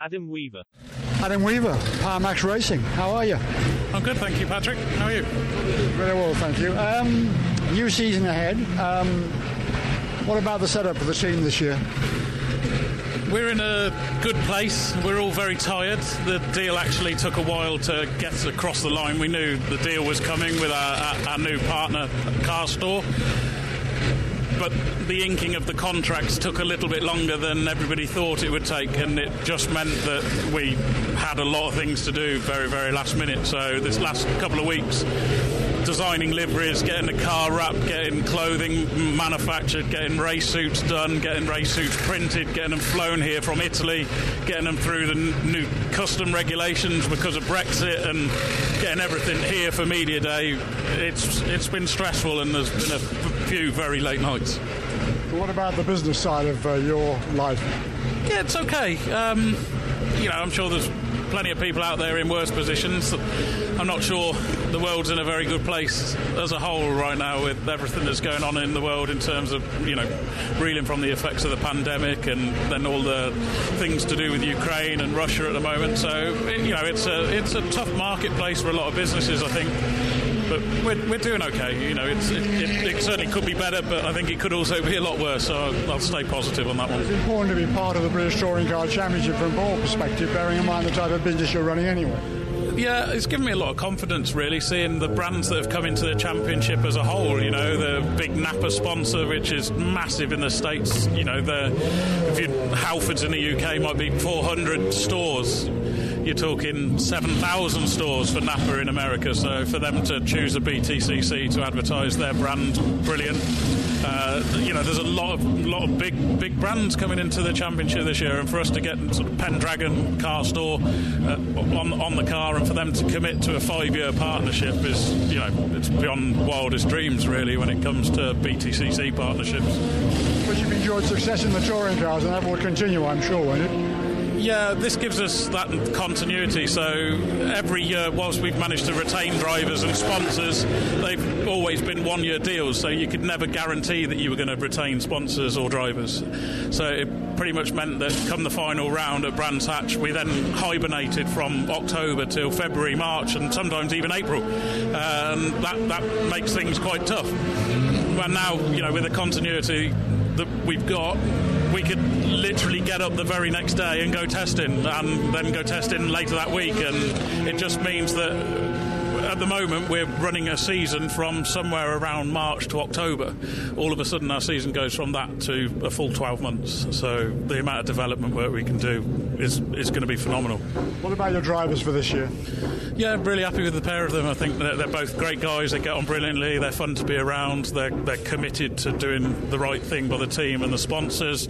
Adam Weaver. Adam Weaver, Max Racing. How are you? I'm good, thank you, Patrick. How are you? Very well, thank you. Um, new season ahead. Um, what about the setup for the team this year? We're in a good place. We're all very tired. The deal actually took a while to get across the line. We knew the deal was coming with our, our, our new partner, CarStore but the inking of the contracts took a little bit longer than everybody thought it would take, and it just meant that we had a lot of things to do very, very last minute. So this last couple of weeks, designing liveries, getting the car wrapped, getting clothing manufactured, getting race suits done, getting race suits printed, getting them flown here from Italy, getting them through the new custom regulations because of Brexit, and getting everything here for media day. It's it's been stressful, and there's been a few very late nights. What about the business side of uh, your life? Yeah, it's okay. Um, you know, I'm sure there's plenty of people out there in worse positions. I'm not sure the world's in a very good place as a whole right now with everything that's going on in the world in terms of, you know, reeling from the effects of the pandemic and then all the things to do with Ukraine and Russia at the moment. So, you know, it's a, it's a tough marketplace for a lot of businesses, I think but we're, we're doing okay. You know, it, it, it, certainly could be better, but I think it could also be a lot worse. So I'll, I'll stay positive on that one. It's important to be part of the British Touring Car Championship from all perspective, bearing in mind the type of business you're running anyway. Yeah, it's given me a lot of confidence, really, seeing the brands that have come into the championship as a whole. You know, the big Napa sponsor, which is massive in the States. You know, the if you, Halfords in the UK might be 400 stores you're talking 7,000 stores for Napa in America. So for them to choose a BTCC to advertise their brand, brilliant. Uh, you know, there's a lot of lot of big big brands coming into the championship this year, and for us to get sort of Pendragon CarStore uh, on on the car, and for them to commit to a five year partnership is, you know, it's beyond wildest dreams really when it comes to BTCC partnerships. But you've enjoyed success in the touring cars, and that will continue, I'm sure, won't it? Yeah, this gives us that continuity. So every year, whilst we've managed to retain drivers and sponsors, they've always been one year deals. So you could never guarantee that you were going to retain sponsors or drivers. So it pretty much meant that come the final round at Brands Hatch, we then hibernated from October till February, March, and sometimes even April. And that, that makes things quite tough. But now, you know, with the continuity that we've got, we could literally get up the very next day and go testing, and then go testing later that week. And it just means that at the moment we're running a season from somewhere around March to October. All of a sudden, our season goes from that to a full 12 months. So the amount of development work we can do is is going to be phenomenal. What about your drivers for this year? Yeah, I'm really happy with the pair of them. I think they're, they're both great guys. They get on brilliantly. They're fun to be around. They're they're committed to doing the right thing by the team and the sponsors.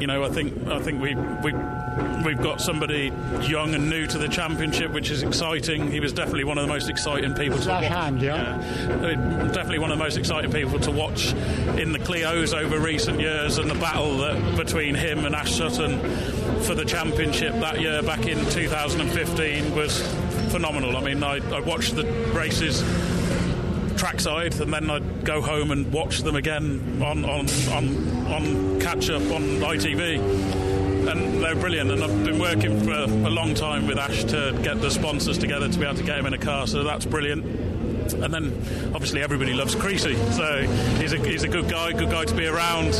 You know, I think I think we we we've got somebody young and new to the championship, which is exciting. He was definitely one of the most exciting people to watch. Hand, yeah. yeah. Uh, definitely one of the most exciting people to watch in the Clios over recent years, and the battle that, between him and Ash Sutton for the championship that year back in 2015 was phenomenal. I mean, I, I watched the races trackside, and then I'd go home and watch them again on on on, on catch up on ITV and they're brilliant. And I've been working for a long time with Ash to get the sponsors together to be able to get him in a car, so that's brilliant. And then obviously everybody loves Creasy, so he's a, he's a good guy, good guy to be around,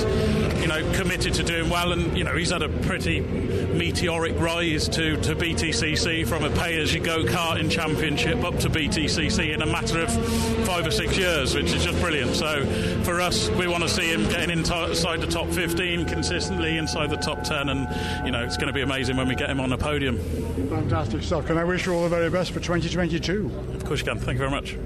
you know, committed to doing well. And, you know, he's had a pretty meteoric rise to, to BTCC from a pay as you go karting championship up to BTCC in a matter of five or six years, which is just brilliant. So for us, we want to see him getting inside the top 15 consistently, inside the top 10, and, you know, it's going to be amazing when we get him on the podium. Fantastic stuff. Can I wish you all the very best for 2022? Can. Thank you very much.